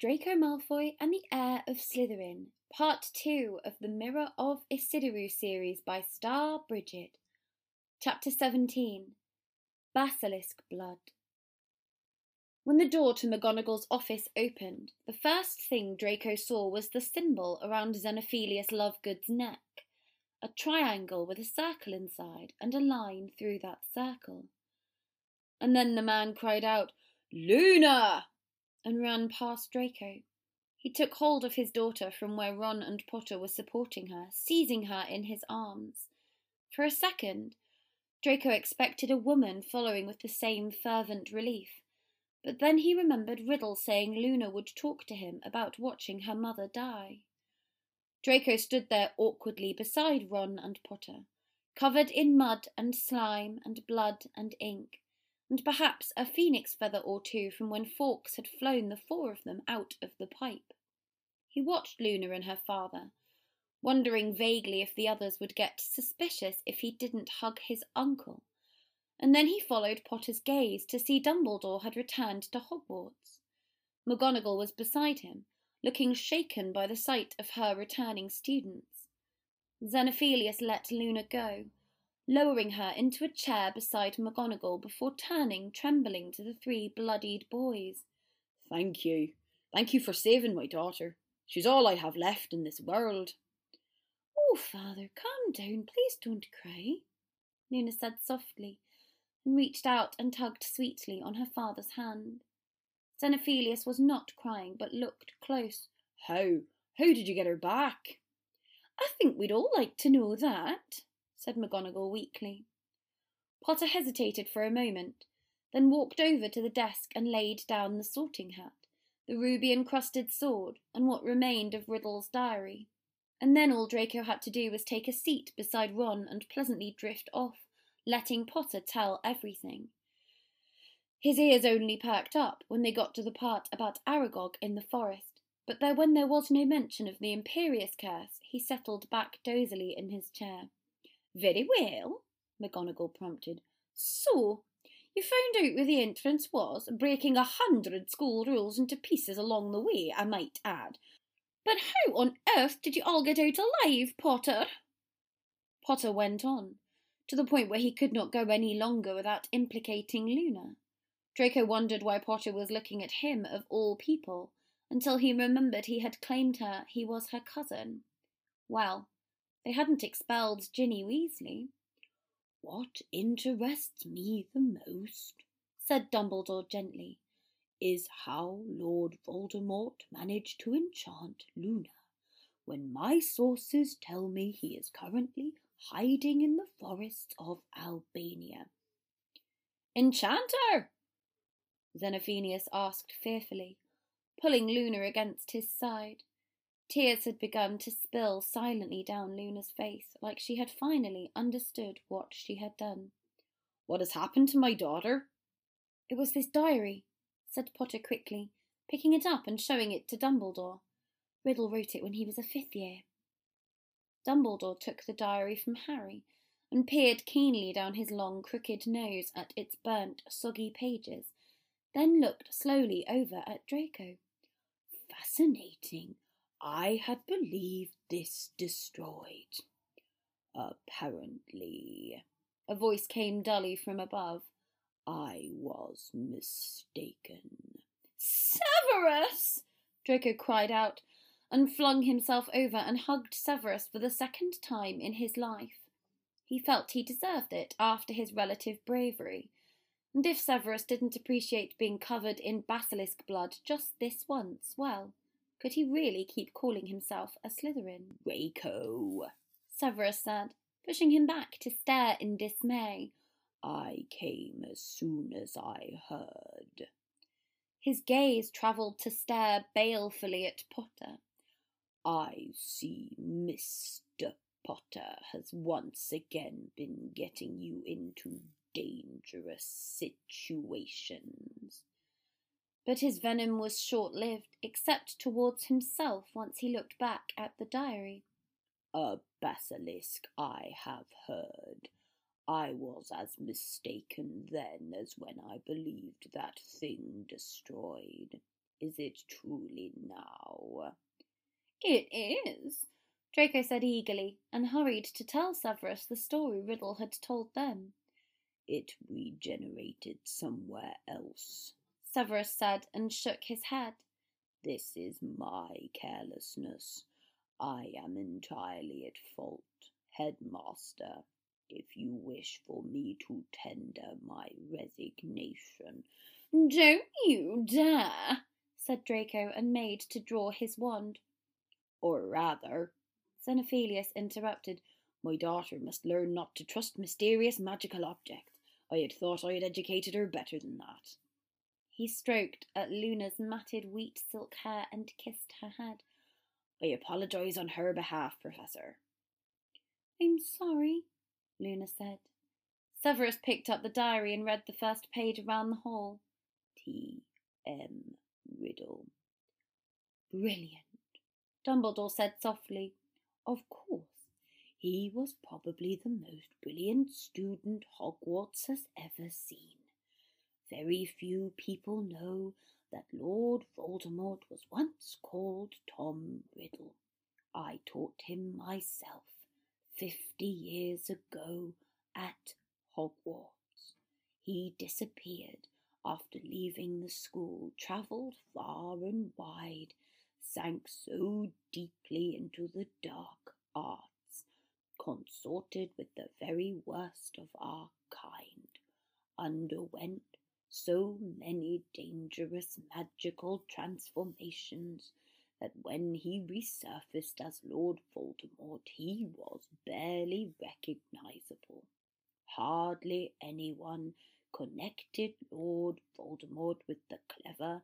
Draco Malfoy and the Heir of Slytherin, part two of the Mirror of Ecidyrue series by Starbrigid. Chapter 17 Basilisk Blood. When the door to McGonagall's office opened, the first thing Draco saw was the symbol around Xenophilius Lovegood's neck a triangle with a circle inside and a line through that circle. And then the man cried out, Luna! And ran past Draco. He took hold of his daughter from where Ron and Potter were supporting her, seizing her in his arms. For a second, Draco expected a woman following with the same fervent relief, but then he remembered Riddle saying Luna would talk to him about watching her mother die. Draco stood there awkwardly beside Ron and Potter, covered in mud and slime and blood and ink, and perhaps a phoenix feather or two from when Fawkes had flown the four of them out of the pipe. He watched Luna and her father, wondering vaguely if the others would get suspicious if he didn't hug his uncle, and then he followed Potter's gaze to see Dumbledore had returned to Hogwarts. McGonagall was beside him, looking shaken by the sight of her returning students. Xenophilius let Luna go, lowering her into a chair beside McGonagall before turning trembling to the three bloodied boys. Thank you. Thank you for saving my daughter. She's all I have left in this world. Oh, father, calm down. Please don't cry, Luna said softly, and reached out and tugged sweetly on her father's hand. Xenophilius was not crying, but looked close. How? How did you get her back? I think we'd all like to know that, said McGonagall weakly. Potter hesitated for a moment, then walked over to the desk and laid down the sorting hat, the ruby encrusted sword, and what remained of Riddle's diary. And then all Draco had to do was take a seat beside Ron and pleasantly drift off, letting Potter tell everything. His ears only perked up when they got to the part about Aragog in the forest, but there, when there was no mention of the Imperius curse, he settled back dozily in his chair. Very well, McGonagall prompted. So, you found out where the entrance was, breaking a hundred school rules into pieces along the way, I might add. But how on earth did you all get out alive, Potter? Potter went on, to the point where he could not go any longer without implicating Luna. Draco wondered why Potter was looking at him of all people, until he remembered he had claimed her he was her cousin. Well, they hadn't expelled Ginny Weasley. What interests me the most, said Dumbledore gently, is how Lord Voldemort managed to enchant Luna, when my sources tell me he is currently hiding in the forests of Albania. Enchant her? Xenophilius asked fearfully, pulling Luna against his side. Tears had begun to spill silently down Luna's face, like she had finally understood what she had done. What has happened to my daughter? It was this diary, said Potter quickly, picking it up and showing it to Dumbledore. Riddle wrote it when he was a fifth year. Dumbledore took the diary from Harry and peered keenly down his long, crooked nose at its burnt, soggy pages then looked slowly over at Draco. Fascinating. I had believed this destroyed. Apparently, a voice came dully from above. I was mistaken. Severus! Draco cried out, and flung himself over and hugged Severus for the second time in his life. He felt he deserved it after his relative bravery, and if Severus didn't appreciate being covered in basilisk blood just this once, well, could he really keep calling himself a Slytherin? Draco, Severus said, pushing him back to stare in dismay. I came as soon as I heard. His gaze travelled to stare balefully at Potter. I see Mr. Potter has once again been getting you into dangerous situations. But his venom was short lived, except towards himself once he looked back at the diary. A basilisk, I have heard. I was as mistaken then as when I believed that thing destroyed. Is it truly now? It is, Draco said eagerly, and hurried to tell Severus the story Riddle had told them. It regenerated somewhere else, Severus said, and shook his head. This is my carelessness. I am entirely at fault, headmaster. If you wish for me to tender my resignation. Don't you dare, said Draco, and made to draw his wand. Or rather, Xenophilius interrupted, my daughter must learn not to trust mysterious magical objects. I had thought I had educated her better than that. He stroked at Luna's matted wheat silk hair and kissed her head. I apologize on her behalf, Professor. I'm sorry, Luna said. Severus picked up the diary and read the first page around the hall. T. M. Riddle. Brilliant, Dumbledore said softly. Of course, he was probably the most brilliant student Hogwarts has ever seen. Very few people know that Lord Voldemort was once called Tom Riddle. I taught him myself fifty years ago at Hogwarts. He disappeared after leaving the school, travelled far and wide, sank so deeply into the dark arts, consorted with the very worst of our kind, underwent so many dangerous magical transformations that when he resurfaced as Lord Voldemort, he was barely recognizable. Hardly anyone connected Lord Voldemort with the clever,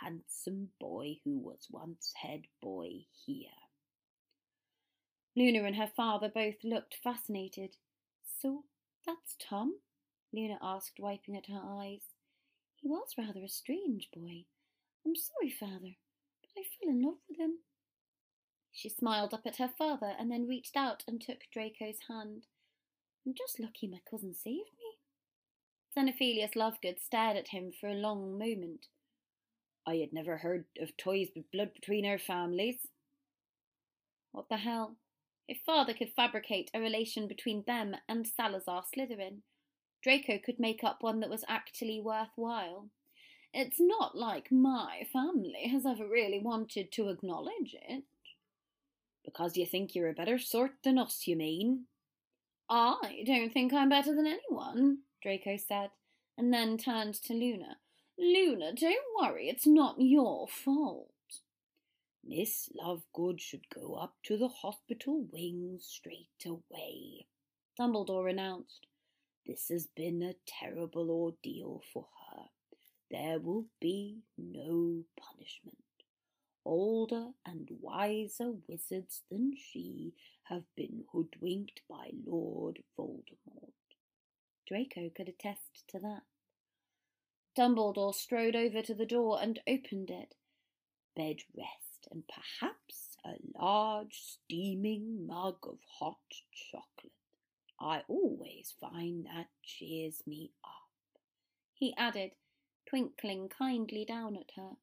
handsome boy who was once head boy here. Luna and her father both looked fascinated. So that's Tom? Luna asked, wiping at her eyes. He was rather a strange boy. I'm sorry, father, but I fell in love with him. She smiled up at her father and then reached out and took Draco's hand. I'm just lucky my cousin saved me. Xenophilius Lovegood stared at him for a long moment. I had never heard of toys with blood between our families. What the hell? If father could fabricate a relation between them and Salazar Slytherin, Draco could make up one that was actually worthwhile. It's not like my family has ever really wanted to acknowledge it. Because you think you're a better sort than us, you mean? I don't think I'm better than anyone, Draco said, and then turned to Luna. Luna, don't worry, it's not your fault. Miss Lovegood should go up to the hospital wing straight away, Dumbledore announced. This has been a terrible ordeal for her. There will be no punishment. Older and wiser wizards than she have been hoodwinked by Lord Voldemort. Draco could attest to that. Dumbledore strode over to the door and opened it. Bed rest and perhaps a large steaming mug of hot chocolate. I always find that cheers me up. He added, twinkling kindly down at her.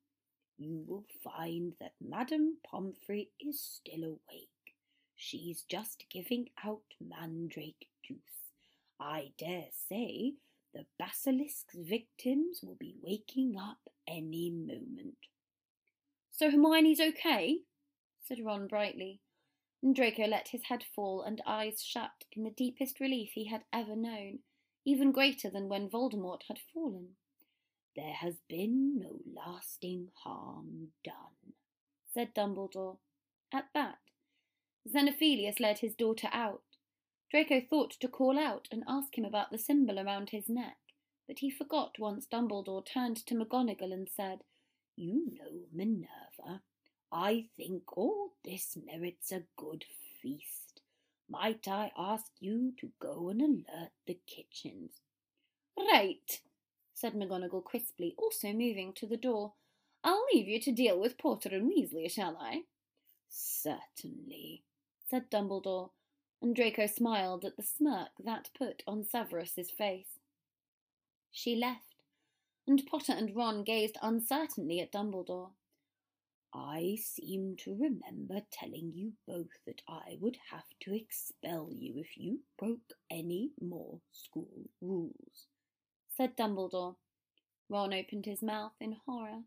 You will find that Madame Pomfrey is still awake. She's just giving out mandrake juice I dare say the basilisk's victims will be waking up any moment. So Hermione's okay? said Ron brightly. And Draco let his head fall and eyes shut in the deepest relief he had ever known, even greater than when Voldemort had fallen. There has been no lasting harm done, said Dumbledore. At that, Xenophilius led his daughter out, Draco thought to call out and ask him about the symbol around his neck, but he forgot once Dumbledore turned to McGonagall and said, You know, Minerva, I think all this merits a good feast. Might I ask you to go and alert the kitchens? Right, said McGonagall crisply, also moving to the door. I'll leave you to deal with Potter and Weasley, shall I? Certainly, said Dumbledore, and Draco smiled at the smirk that put on Severus's face. She left, and Potter and Ron gazed uncertainly at Dumbledore. I seem to remember telling you both that I would have to expel you if you broke any more school rules, said Dumbledore. Ron opened his mouth in horror.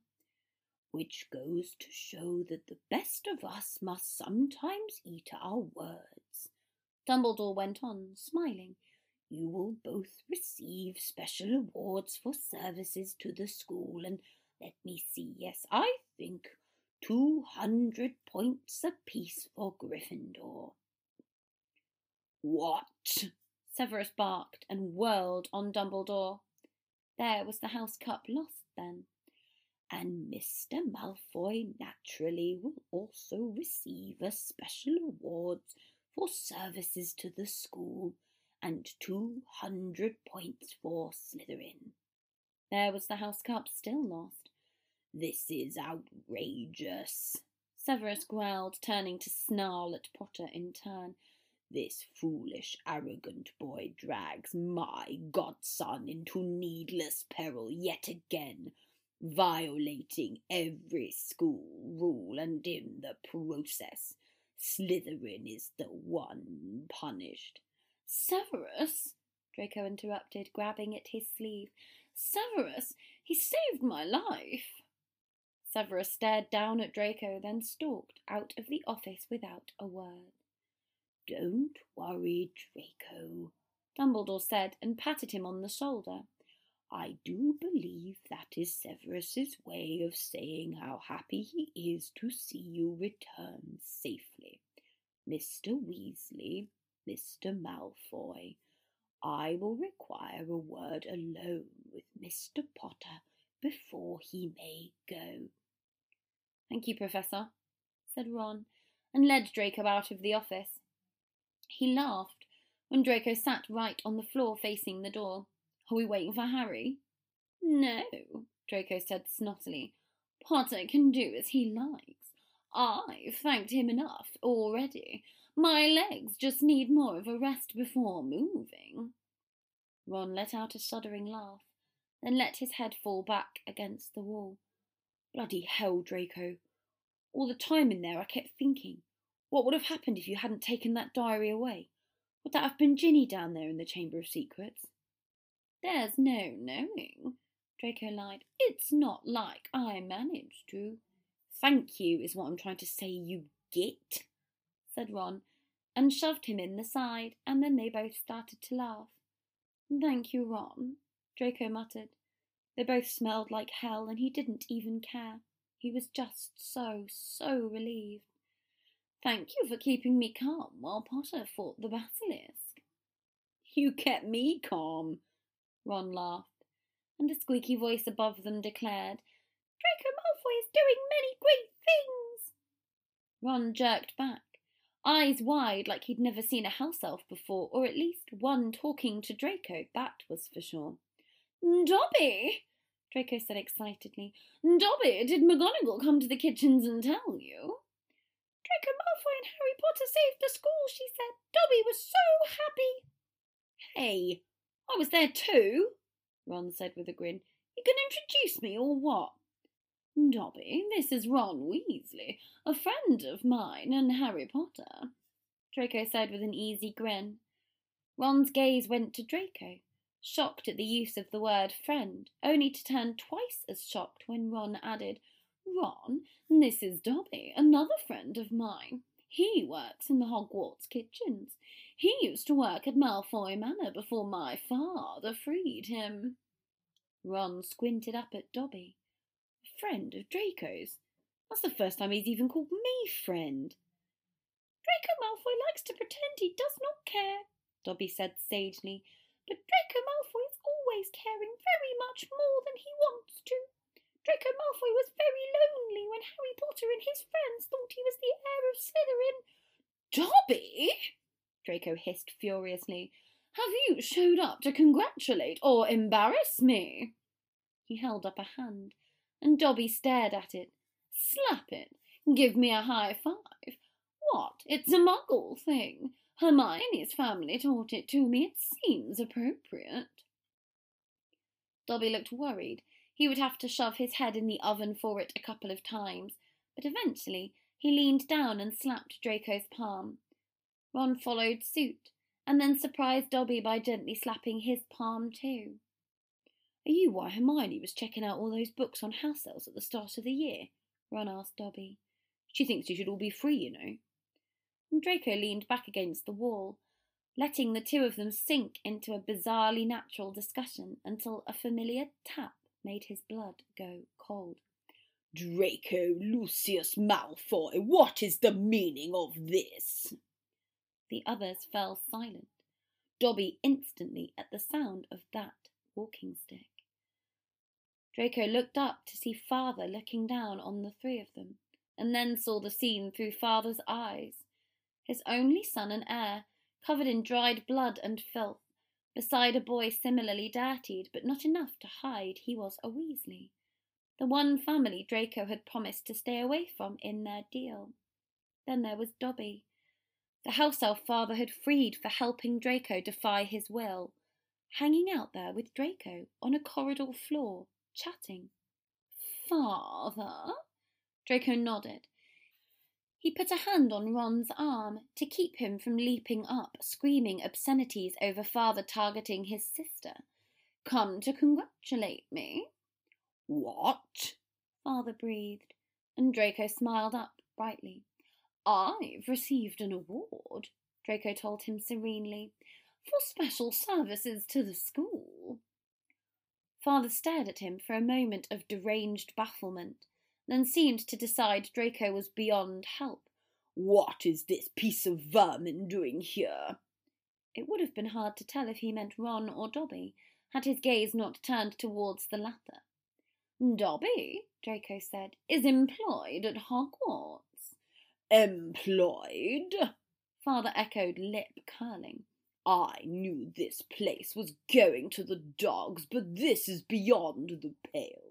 Which goes to show that the best of us must sometimes eat our words. Dumbledore went on, smiling. You will both receive special awards for services to the school, and let me see, yes, I think two hundred points apiece for Gryffindor. What? Severus barked and whirled on Dumbledore. There was the house cup lost then. And Mr. Malfoy naturally will also receive a special award for services to the school and two hundred points for Slytherin. There was the house cup still lost. This is outrageous, Severus growled, turning to snarl at Potter in turn. This foolish, arrogant boy drags my godson into needless peril yet again, violating every school rule, and in the process, Slytherin is the one punished. Severus, Draco interrupted, grabbing at his sleeve. Severus, he saved my life. Severus stared down at Draco, then stalked out of the office without a word. Don't worry, Draco, Dumbledore said and patted him on the shoulder. I do believe that is Severus's way of saying how happy he is to see you return safely. Mr. Weasley, Mr. Malfoy, I will require a word alone with Mr. Potter before he may go. Thank you, Professor, said Ron, and led Draco out of the office. He laughed when Draco sat right on the floor facing the door. Are we waiting for Harry? No, Draco said snottily. Potter can do as he likes. I've thanked him enough already. My legs just need more of a rest before moving. Ron let out a shuddering laugh, then let his head fall back against the wall. Bloody hell, Draco. All the time in there I kept thinking, what would have happened if you hadn't taken that diary away? Would that have been Ginny down there in the Chamber of Secrets? There's no knowing, Draco lied. It's not like I managed to. Thank you, is what I'm trying to say, you git, said Ron, and shoved him in the side, and then they both started to laugh. Thank you, Ron, Draco muttered. They both smelled like hell, and he didn't even care. He was just so, so relieved. Thank you for keeping me calm while Potter fought the basilisk. You kept me calm, Ron laughed, and a squeaky voice above them declared, Draco Malfoy is doing many great things. Ron jerked back, eyes wide like he'd never seen a house elf before, or at least one talking to Draco, that was for sure. Dobby! Draco said excitedly. Dobby, did McGonagall come to the kitchens and tell you? Draco Malfoy and Harry Potter saved the school, she said. Dobby was so happy. Hey, I was there too, Ron said with a grin. You can introduce me or what? Dobby, this is Ron Weasley, a friend of mine and Harry Potter, Draco said with an easy grin. Ron's gaze went to Draco shocked at the use of the word friend, only to turn twice as shocked when Ron added, Ron, this is Dobby, another friend of mine. He works in the Hogwarts kitchens. He used to work at Malfoy Manor before my father freed him. Ron squinted up at Dobby. A friend of Draco's. That's the first time he's even called me friend. Draco Malfoy likes to pretend he does not care, Dobby said sagely, but Draco Malfoy is always caring very much more than he wants to. Draco Malfoy was very lonely when Harry Potter and his friends thought he was the heir of Slytherin. Dobby! Draco hissed furiously. Have you showed up to congratulate or embarrass me? He held up a hand, and Dobby stared at it. Slap it. Give me a high five. What? It's a muggle thing. Hermione's family taught it to me. It seems appropriate. Dobby looked worried. He would have to shove his head in the oven for it a couple of times, but eventually he leaned down and slapped Draco's palm. Ron followed suit, and then surprised Dobby by gently slapping his palm too. Are you why Hermione was checking out all those books on house elves at the start of the year? Ron asked Dobby. She thinks you should all be free, you know. And Draco leaned back against the wall, letting the two of them sink into a bizarrely natural discussion until a familiar tap made his blood go cold. Draco Lucius Malfoy, what is the meaning of this? The others fell silent, Dobby instantly at the sound of that walking stick. Draco looked up to see Father looking down on the three of them, and then saw the scene through Father's eyes. His only son and heir, covered in dried blood and filth, beside a boy similarly dirtied, but not enough to hide he was a Weasley, the one family Draco had promised to stay away from in their deal. Then there was Dobby, the house elf father had freed for helping Draco defy his will, hanging out there with Draco on a corridor floor chatting. Father? Draco nodded. He put a hand on Ron's arm to keep him from leaping up, screaming obscenities over father targeting his sister. Come to congratulate me? What? Father breathed, and Draco smiled up brightly. I've received an award, Draco told him serenely, for special services to the school. Father stared at him for a moment of deranged bafflement, then seemed to decide Draco was beyond help. What is this piece of vermin doing here? It would have been hard to tell if he meant Ron or Dobby, had his gaze not turned towards the latter. Dobby, Draco said, is employed at Hogwarts. Employed? Father echoed, lip curling. I knew this place was going to the dogs, but this is beyond the pale.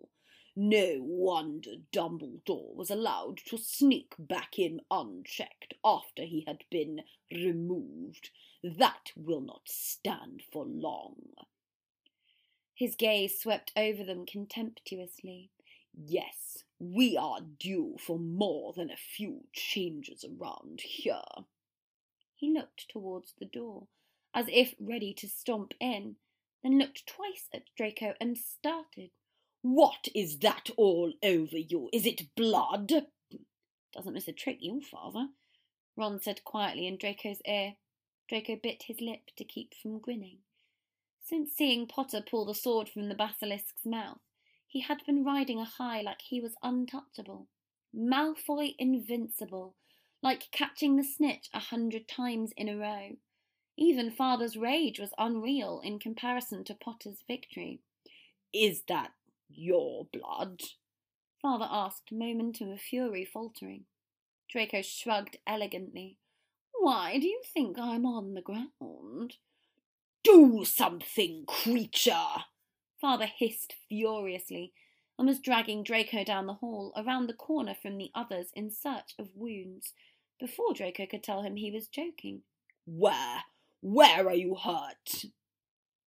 No wonder Dumbledore was allowed to sneak back in unchecked after he had been removed. That will not stand for long. His gaze swept over them contemptuously. Yes, we are due for more than a few changes around here. He looked towards the door as if ready to stomp in, then looked twice at Draco and started. What is that all over you? Is it blood? Doesn't miss a trick, your father, Ron said quietly in Draco's ear. Draco bit his lip to keep from grinning. Since seeing Potter pull the sword from the basilisk's mouth, he had been riding a high like he was untouchable. Malfoy invincible, like catching the snitch a hundred times in a row. Even Father's rage was unreal in comparison to Potter's victory. Is that your blood? Father asked, momentum of fury faltering. Draco shrugged elegantly. Why do you think I'm on the ground? Do something, creature! Father hissed furiously and was dragging Draco down the hall, around the corner from the others in search of wounds, before Draco could tell him he was joking. Where? Where are you hurt?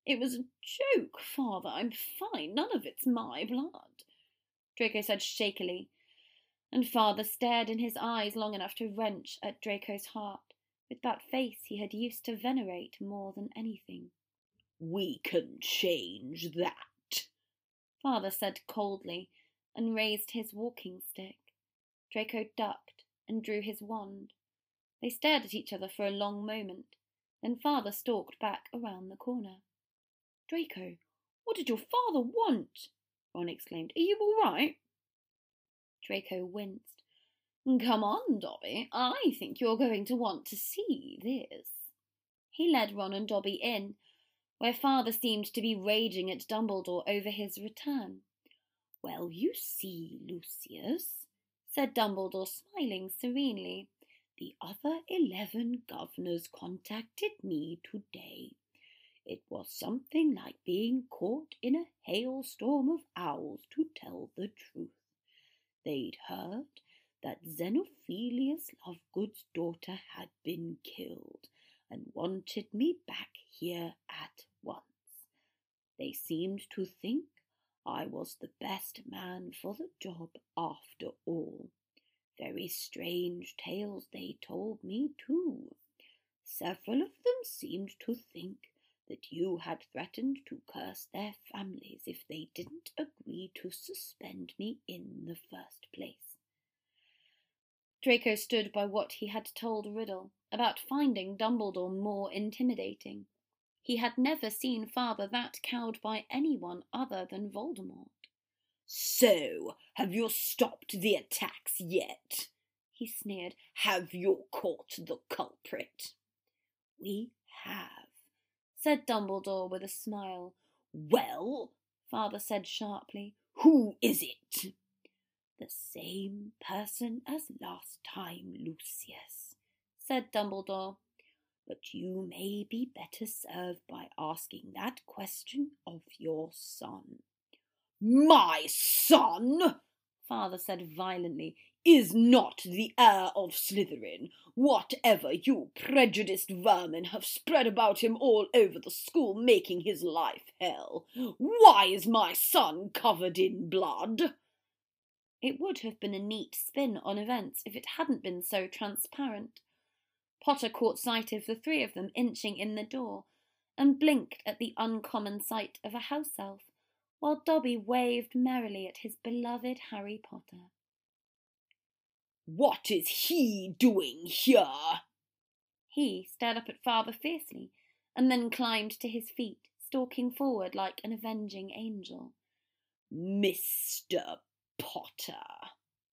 It was a joke, father. I'm fine. None of it's my blood. Draco said shakily, and father stared in his eyes long enough to wrench at Draco's heart, with that face he had used to venerate more than anything. We can change that, father said coldly, and raised his walking stick. Draco ducked and drew his wand. They stared at each other for a long moment, then father stalked back around the corner. Draco, what did your father want? Ron exclaimed. Are you all right? Draco winced. Come on, Dobby. I think you're going to want to see this. He led Ron and Dobby in, where father seemed to be raging at Dumbledore over his return. Well, you see, Lucius, said Dumbledore, smiling serenely. The other eleven governors contacted me today. It was something like being caught in a hailstorm of owls, to tell the truth. They'd heard that Xenophilius Lovegood's daughter had been killed and wanted me back here at once. They seemed to think I was the best man for the job after all. Very strange tales they told me, too. Several of them seemed to think that you had threatened to curse their families if they didn't agree to suspend me in the first place. Draco stood by what he had told Riddle about finding Dumbledore more intimidating. He had never seen father that cowed by anyone other than Voldemort. So, have you stopped the attacks yet? he sneered. Have you caught the culprit? We have, said Dumbledore with a smile. Well, father said sharply, who is it? The same person as last time, Lucius, said Dumbledore. But you may be better served by asking that question of your son. My son, father said violently, is not the heir of Slytherin, whatever you prejudiced vermin have spread about him all over the school, making his life hell. Why is my son covered in blood? It would have been a neat spin on events if it hadn't been so transparent. Potter caught sight of the three of them inching in the door, and blinked at the uncommon sight of a house elf, while Dobby waved merrily at his beloved Harry Potter. What is he doing here? He stared up at father fiercely, and then climbed to his feet, stalking forward like an avenging angel. Mr. Potter,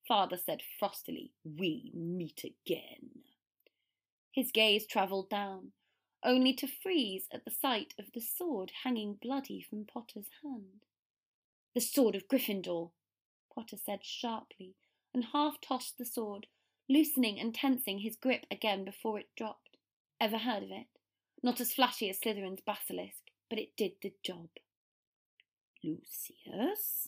father said frostily, we meet again. His gaze travelled down, only to freeze at the sight of the sword hanging bloody from Potter's hand. The sword of Gryffindor, Potter said sharply, and half tossed the sword, loosening and tensing his grip again before it dropped. Ever heard of it? Not as flashy as Slytherin's basilisk, but it did the job. Lucius,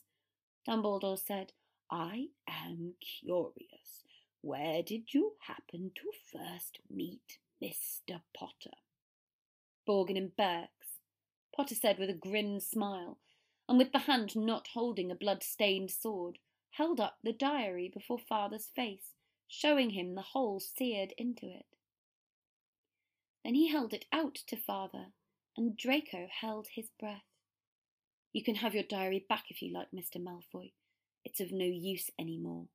Dumbledore said, I am curious. Where did you happen to first meet Mr. Potter? Borgin and Burke's, Potter said with a grim smile, and with the hand not holding a blood-stained sword, held up the diary before father's face, showing him the hole seared into it. Then he held it out to father, and Draco held his breath. You can have your diary back if you like, Mr. Malfoy. It's of no use any more.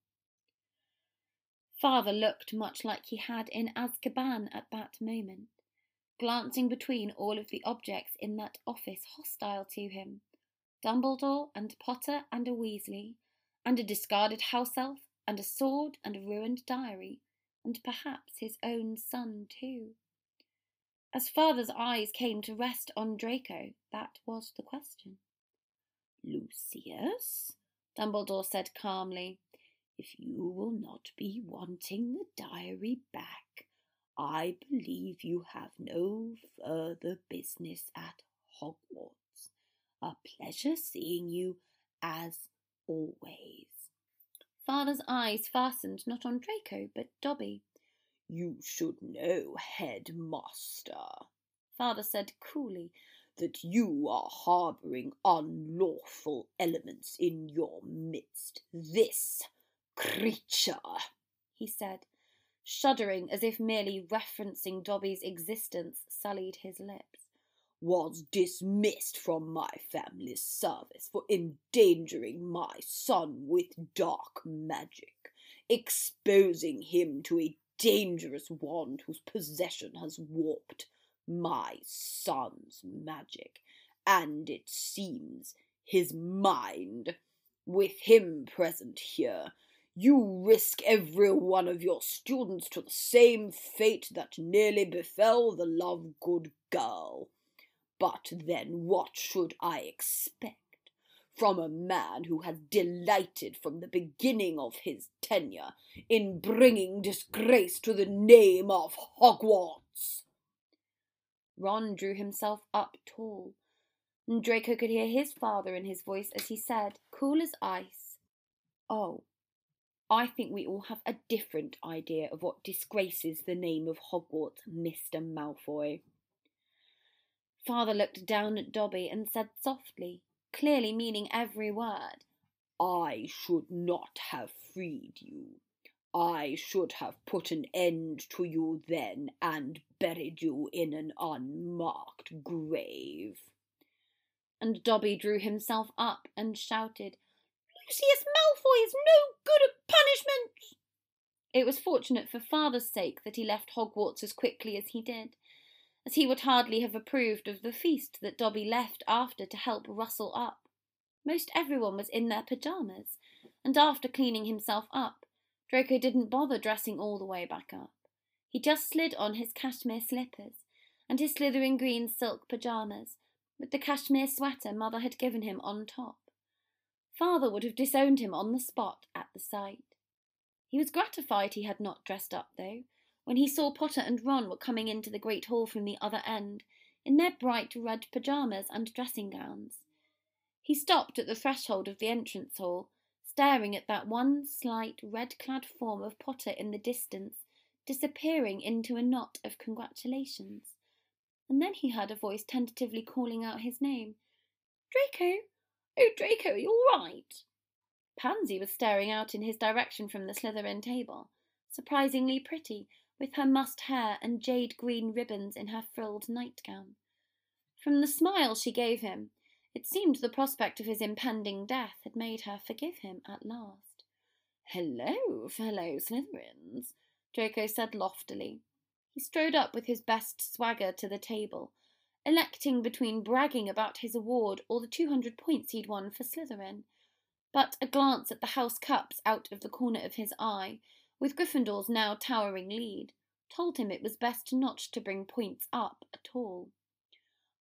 Father looked much like he had in Azkaban at that moment, glancing between all of the objects in that office hostile to him Dumbledore and Potter and a Weasley, and a discarded house elf, and a sword, and a ruined diary, and perhaps his own son too. As father's eyes came to rest on Draco, that was the question. Lucius, Dumbledore said calmly, if you will not be wanting the diary back, I believe you have no further business at Hogwarts. A pleasure seeing you as always. Father's eyes fastened not on Draco, but Dobby. You should know, headmaster, father said coolly, that you are harbouring unlawful elements in your midst. This creature, he said, shuddering as if merely referencing Dobby's existence sullied his lips was dismissed from my family's service for endangering my son with dark magic, exposing him to a dangerous wand whose possession has warped my son's magic, and it seems his mind. With him present here, you risk every one of your students to the same fate that nearly befell the love good girl. But then what should I expect from a man who has delighted from the beginning of his tenure in bringing disgrace to the name of Hogwarts? Ron drew himself up tall, and Draco could hear his father in his voice as he said, cool as ice, Oh, I think we all have a different idea of what disgraces the name of Hogwarts, Mr. Malfoy. Father looked down at Dobby and said softly, clearly meaning every word. I should not have freed you. I should have put an end to you then and buried you in an unmarked grave. And Dobby drew himself up and shouted, Lucius Malfoy is no good at punishment! It was fortunate for father's sake that he left Hogwarts as quickly as he did, as he would hardly have approved of the feast that Dobby left after to help rustle up. Most everyone was in their pyjamas, and after cleaning himself up, Draco didn't bother dressing all the way back up. He just slid on his cashmere slippers and his slithering green silk pyjamas, with the cashmere sweater Mother had given him on top. Father would have disowned him on the spot at the sight. He was gratified he had not dressed up, though, when he saw Potter and Ron were coming into the great hall from the other end, in their bright red pyjamas and dressing gowns. He stopped at the threshold of the entrance hall, staring at that one slight red clad form of Potter in the distance, disappearing into a knot of congratulations. And then he heard a voice tentatively calling out his name. Draco! Oh, Draco, are you all right? Pansy was staring out in his direction from the Slytherin table, surprisingly pretty, with her mussed hair and jade green ribbons in her frilled nightgown. From the smile she gave him, it seemed the prospect of his impending death had made her forgive him at last. Hello, fellow Slytherins, Draco said loftily. He strode up with his best swagger to the table, electing between bragging about his award or the two hundred points he'd won for Slytherin. But a glance at the house cups out of the corner of his eye, with Gryffindor's now towering lead, told him it was best not to bring points up at all.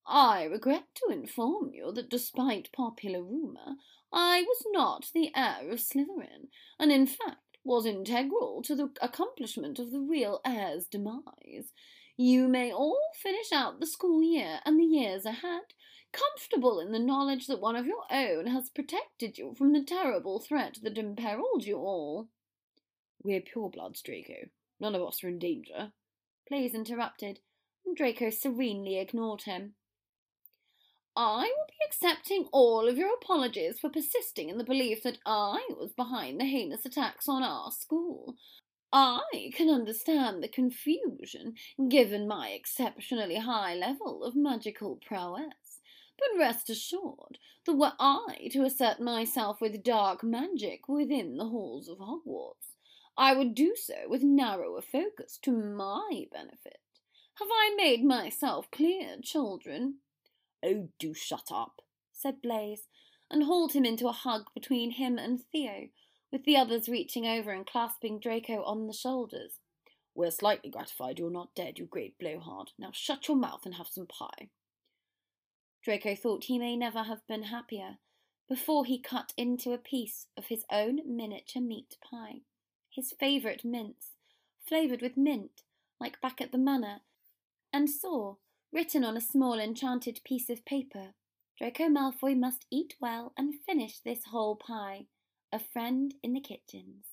I regret to inform you that despite popular rumour, I was not the heir of Slytherin, and in fact was integral to the accomplishment of the real heir's demise. You may all finish out the school year and the years ahead, comfortable in the knowledge that one of your own has protected you from the terrible threat that imperilled you all. We're purebloods, Draco. None of us are in danger. Blaise interrupted, and Draco serenely ignored him. I will be accepting all of your apologies for persisting in the belief that I was behind the heinous attacks on our school. I can understand the confusion, given my exceptionally high level of magical prowess. But rest assured that were I to assert myself with dark magic within the halls of Hogwarts, I would do so with narrower focus to my benefit. Have I made myself clear, children? Oh, do shut up, said Blaise, and hauled him into a hug between him and Theo, with the others reaching over and clasping Draco on the shoulders. We're slightly gratified you're not dead, you great blowhard. Now shut your mouth and have some pie. Draco thought he may never have been happier before he cut into a piece of his own miniature meat pie, his favourite mince, flavoured with mint, like back at the manor, and saw written on a small enchanted piece of paper. Draco Malfoy must eat well and finish this whole pie. A friend in the kitchens.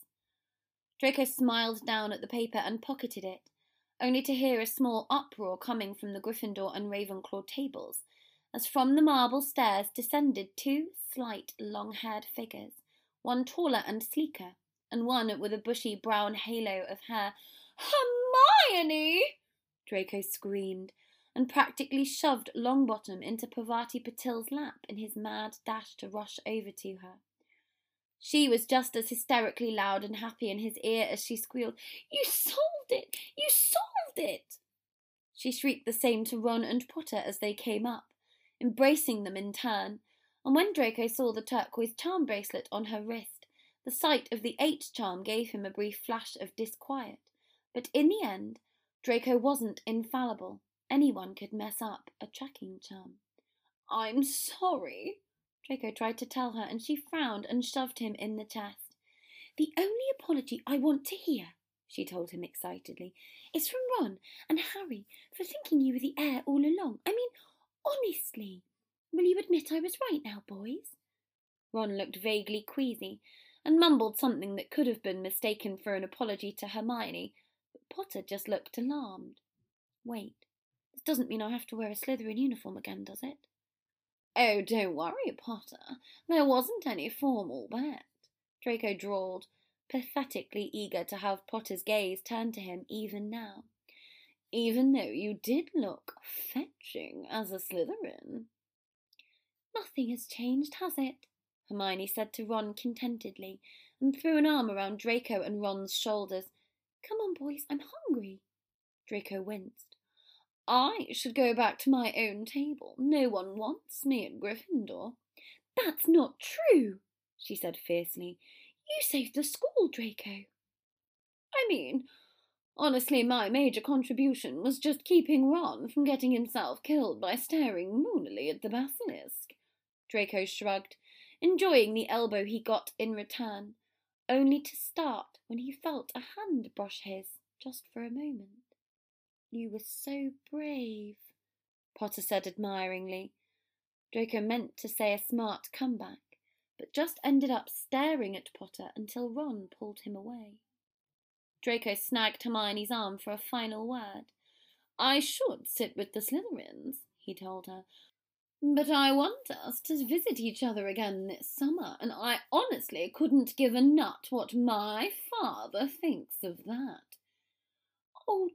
Draco smiled down at the paper and pocketed it, only to hear a small uproar coming from the Gryffindor and Ravenclaw tables, as from the marble stairs descended two slight, long-haired figures, one taller and sleeker, and one with a bushy brown halo of hair. Hermione! Draco screamed, and practically shoved Longbottom into Parvati Patil's lap in his mad dash to rush over to her. She was just as hysterically loud and happy in his ear as she squealed, You solved it! You solved it! She shrieked the same to Ron and Potter as they came up, embracing them in turn, and when Draco saw the turquoise charm bracelet on her wrist, the sight of the H charm gave him a brief flash of disquiet. But in the end, Draco wasn't infallible, Anyone could mess up a tracking charm. I'm sorry, Draco tried to tell her, and she frowned and shoved him in the chest. The only apology I want to hear, she told him excitedly, is from Ron and Harry for thinking you were the heir all along. I mean, honestly. Will you admit I was right now, boys? Ron looked vaguely queasy and mumbled something that could have been mistaken for an apology to Hermione, but Potter just looked alarmed. Wait, this doesn't mean I have to wear a Slytherin uniform again, does it? Oh, don't worry, Potter. There wasn't any formal bet, Draco drawled, pathetically eager to have Potter's gaze turn to him even now. Even though you did look fetching as a Slytherin. Nothing has changed, has it? Hermione said to Ron contentedly, and threw an arm around Draco and Ron's shoulders. Come on, boys, I'm hungry. Draco winced. I should go back to my own table. No one wants me at Gryffindor. That's not true, she said fiercely. You saved the school, Draco. I mean, honestly, my major contribution was just keeping Ron from getting himself killed by staring moonily at the basilisk. Draco shrugged, enjoying the elbow he got in return, only to start when he felt a hand brush his just for a moment. You were so brave, Potter said admiringly. Draco meant to say a smart comeback, but just ended up staring at Potter until Ron pulled him away. Draco snagged Hermione's arm for a final word. I should sit with the Slytherins, he told her, but I want us to visit each other again this summer, and I honestly couldn't give a nut what my father thinks of that. Oh,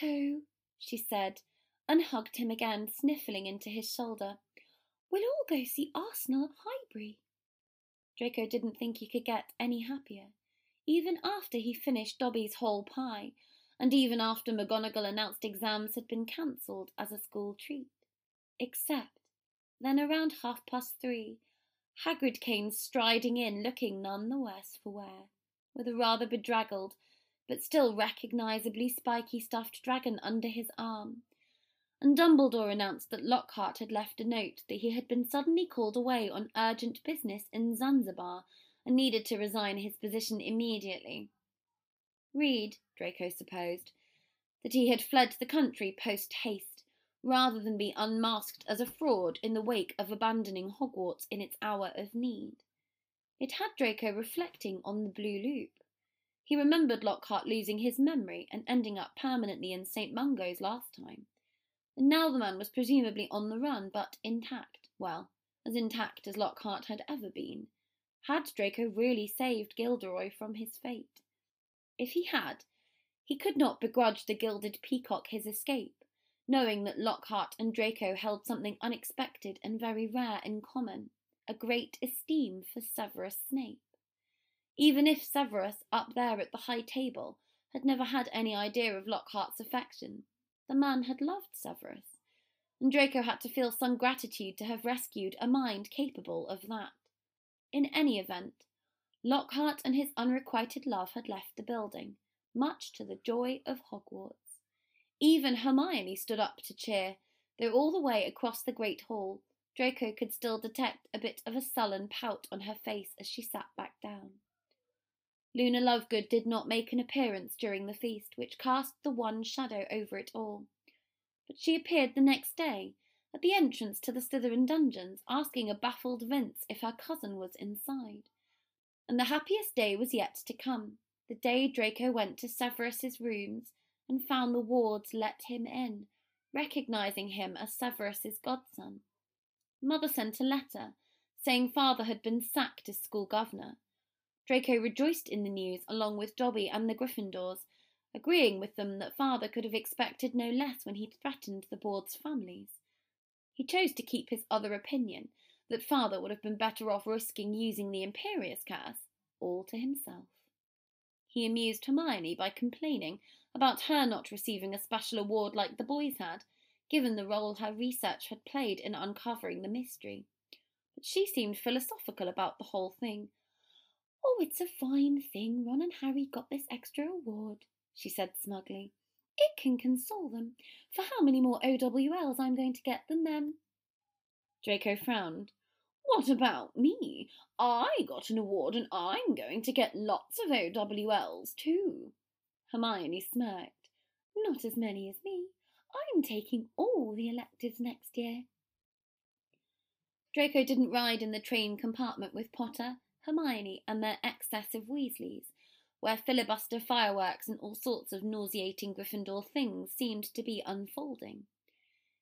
Draco, she said, and hugged him again, sniffling into his shoulder. We'll all go see Arsenal at Highbury. Draco didn't think he could get any happier, even after he finished Dobby's whole pie, and even after McGonagall announced exams had been cancelled as a school treat. Except, then around half past three, Hagrid came striding in, looking none the worse for wear, with a rather bedraggled but still recognisably spiky stuffed dragon under his arm. And Dumbledore announced that Lockhart had left a note that he had been suddenly called away on urgent business in Zanzibar and needed to resign his position immediately. Read, Draco supposed, that he had fled the country post haste, rather than be unmasked as a fraud in the wake of abandoning Hogwarts in its hour of need. It had Draco reflecting on the Blue Loop. He remembered Lockhart losing his memory and ending up permanently in St. Mungo's last time. And now the man was presumably on the run, but intact. Well, as intact as Lockhart had ever been. Had Draco really saved Gilderoy from his fate? If he had, he could not begrudge the gilded peacock his escape, knowing that Lockhart and Draco held something unexpected and very rare in common a great esteem for Severus Snape. Even if Severus, up there at the high table, had never had any idea of Lockhart's affection, the man had loved Severus, and Draco had to feel some gratitude to have rescued a mind capable of that. In any event, Lockhart and his unrequited love had left the building, much to the joy of Hogwarts. Even Hermione stood up to cheer, though all the way across the great hall, Draco could still detect a bit of a sullen pout on her face as she sat back down. Luna Lovegood did not make an appearance during the feast, which cast the one shadow over it all. But she appeared the next day, at the entrance to the Slytherin dungeons, asking a baffled Vince if her cousin was inside. And the happiest day was yet to come, the day Draco went to Severus's rooms and found the wards let him in, recognizing him as Severus's godson. Mother sent a letter, saying father had been sacked as school governor, Draco rejoiced in the news along with Dobby and the Gryffindors, agreeing with them that father could have expected no less when he threatened the board's families. He chose to keep his other opinion, that father would have been better off risking using the Imperius curse, all to himself. He amused Hermione by complaining about her not receiving a special award like the boys had, given the role her research had played in uncovering the mystery. But she seemed philosophical about the whole thing, Oh, it's a fine thing Ron and Harry got this extra award, she said smugly. It can console them for how many more OWLs I'm going to get than them. Draco frowned. What about me? I got an award and I'm going to get lots of OWLs too. Hermione smirked. Not as many as me. I'm taking all the electives next year. Draco didn't ride in the train compartment with Potter, Hermione and their excess of Weasleys, where filibuster fireworks and all sorts of nauseating Gryffindor things seemed to be unfolding.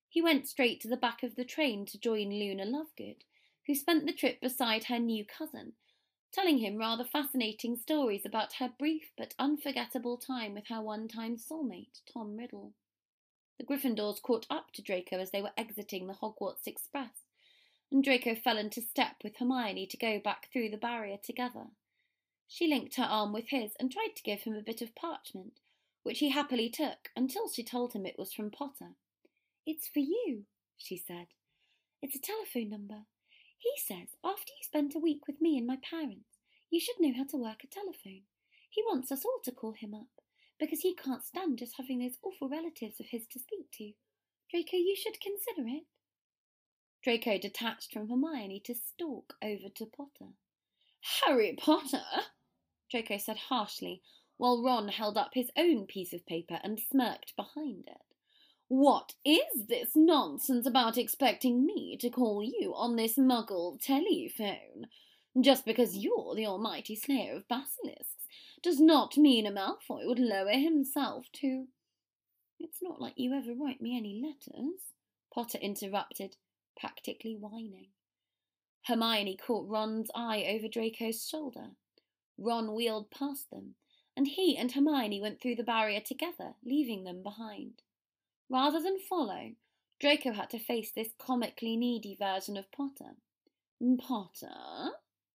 He went straight to the back of the train to join Luna Lovegood, who spent the trip beside her new cousin, telling him rather fascinating stories about her brief but unforgettable time with her one time soulmate, Tom Riddle. The Gryffindors caught up to Draco as they were exiting the Hogwarts Express, and Draco fell into step with Hermione to go back through the barrier together. She linked her arm with his and tried to give him a bit of parchment, which he happily took until she told him it was from Potter. It's for you, she said. It's a telephone number. He says after you spent a week with me and my parents, you should know how to work a telephone. He wants us all to call him up because he can't stand just having those awful relatives of his to speak to. Draco, you should consider it. Draco detached from Hermione to stalk over to Potter. Harry Potter, Draco said harshly, while Ron held up his own piece of paper and smirked behind it. What is this nonsense about expecting me to call you on this muggle telephone? Just because you're the almighty slayer of basilisks does not mean a Malfoy would lower himself to. It's not like you ever write me any letters, Potter interrupted, practically whining. Hermione caught Ron's eye over Draco's shoulder. Ron wheeled past them, and he and Hermione went through the barrier together, leaving them behind. Rather than follow, Draco had to face this comically needy version of Potter. Potter,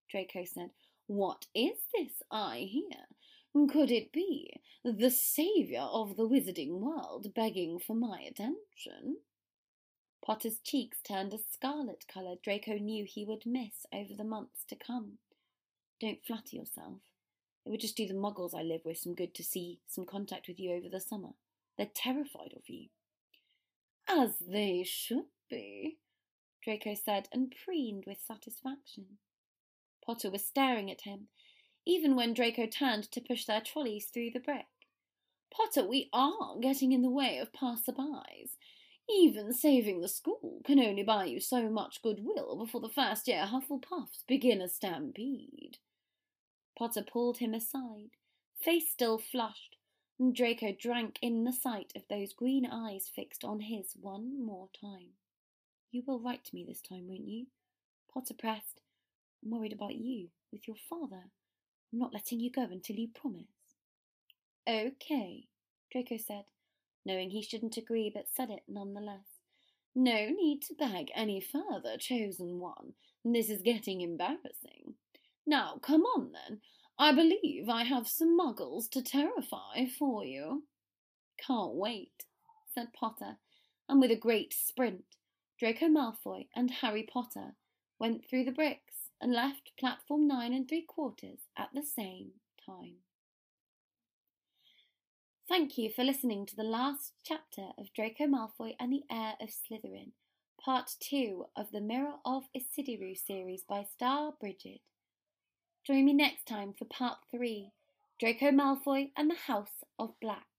Draco said, what is this I hear? Could it be the saviour of the wizarding world begging for my attention? Potter's cheeks turned a scarlet colour Draco knew he would miss over the months to come. Don't flatter yourself. It would just do the muggles I live with some good to see some contact with you over the summer. They're terrified of you. As they should be, Draco said, and preened with satisfaction. Potter was staring at him, even when Draco turned to push their trolleys through the brick. Potter, we are getting in the way of passer-bys. Even saving the school can only buy you so much goodwill before the first year Hufflepuffs begin a stampede. Potter pulled him aside, face still flushed, Draco drank in the sight of those green eyes fixed on his one more time. You will write to me this time, won't you? Potter pressed. I'm worried about you, with your father. I'm not letting you go until you promise. Okay, Draco said, knowing he shouldn't agree but said it nonetheless. No need to beg any further, chosen one. This is getting embarrassing. Now, come on then. I believe I have some muggles to terrify for you. Can't wait, said Potter, and with a great sprint, Draco Malfoy and Harry Potter went through the bricks and left platform nine and three quarters at the same time. Thank you for listening to the last chapter of Draco Malfoy and the Heir of Slytherin, part two of the Mirror of Ecidyrue series by Starbrigid. Join me next time for part three Draco Malfoy and the House of Black.